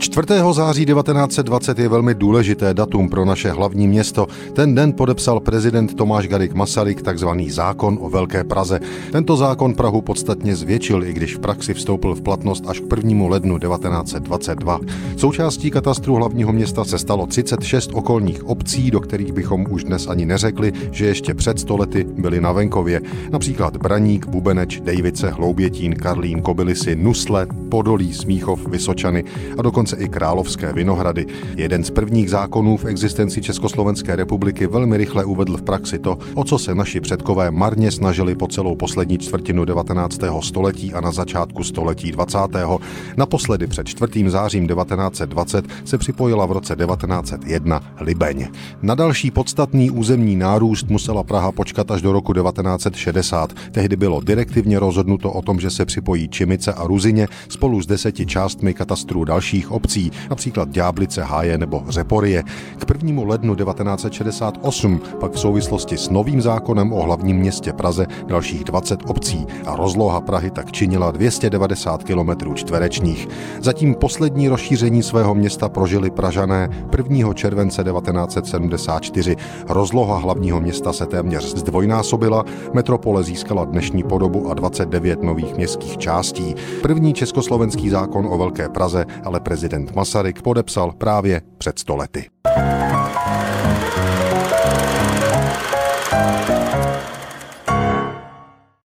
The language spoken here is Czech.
4. září 1920 je velmi důležité datum pro naše hlavní město. Ten den podepsal prezident Tomáš Garik Masaryk takzvaný zákon o Velké Praze. Tento zákon Prahu podstatně zvětšil, i když v praxi vstoupil v platnost až k 1. lednu 1922. Součástí katastru hlavního města se stalo 36 okolních obcí, do kterých bychom už dnes ani neřekli, že ještě před stolety byly na venkově. Například Braník, Bubeneč, Dejvice, Hloubětín, Karlín, Kobylisy, Nusle, Podolí, Smíchov, Vysočany a dokonce i Královské Vinohrady. Jeden z prvních zákonů v existenci Československé republiky velmi rychle uvedl v praxi to, o co se naši předkové marně snažili po celou poslední čtvrtinu 19. století a na začátku století 20. Naposledy před 4. zářím 1920 se připojila v roce 1901 Libeň. Na další podstatný územní nárůst musela Praha počkat až do roku 1960. Tehdy bylo direktivně rozhodnuto o tom, že se připojí Čimice a Ruzině spolu s deseti částmi katastru dalších obcí, například Ďáblice, Háje nebo Řeporie. K 1. lednu 1968 pak v souvislosti s novým zákonem o hlavním městě Praze dalších 20 obcí a rozloha Prahy tak činila 290 km čtverečních. Zatím poslední rozšíření svého města prožili Pražané 1. července 1974. Rozloha hlavního města se téměř zdvojnásobila, metropole získala dnešní podobu a 29 nových městských částí. První československý zákon o Velké Praze ale prezident Masaryk podepsal právě před stolety. you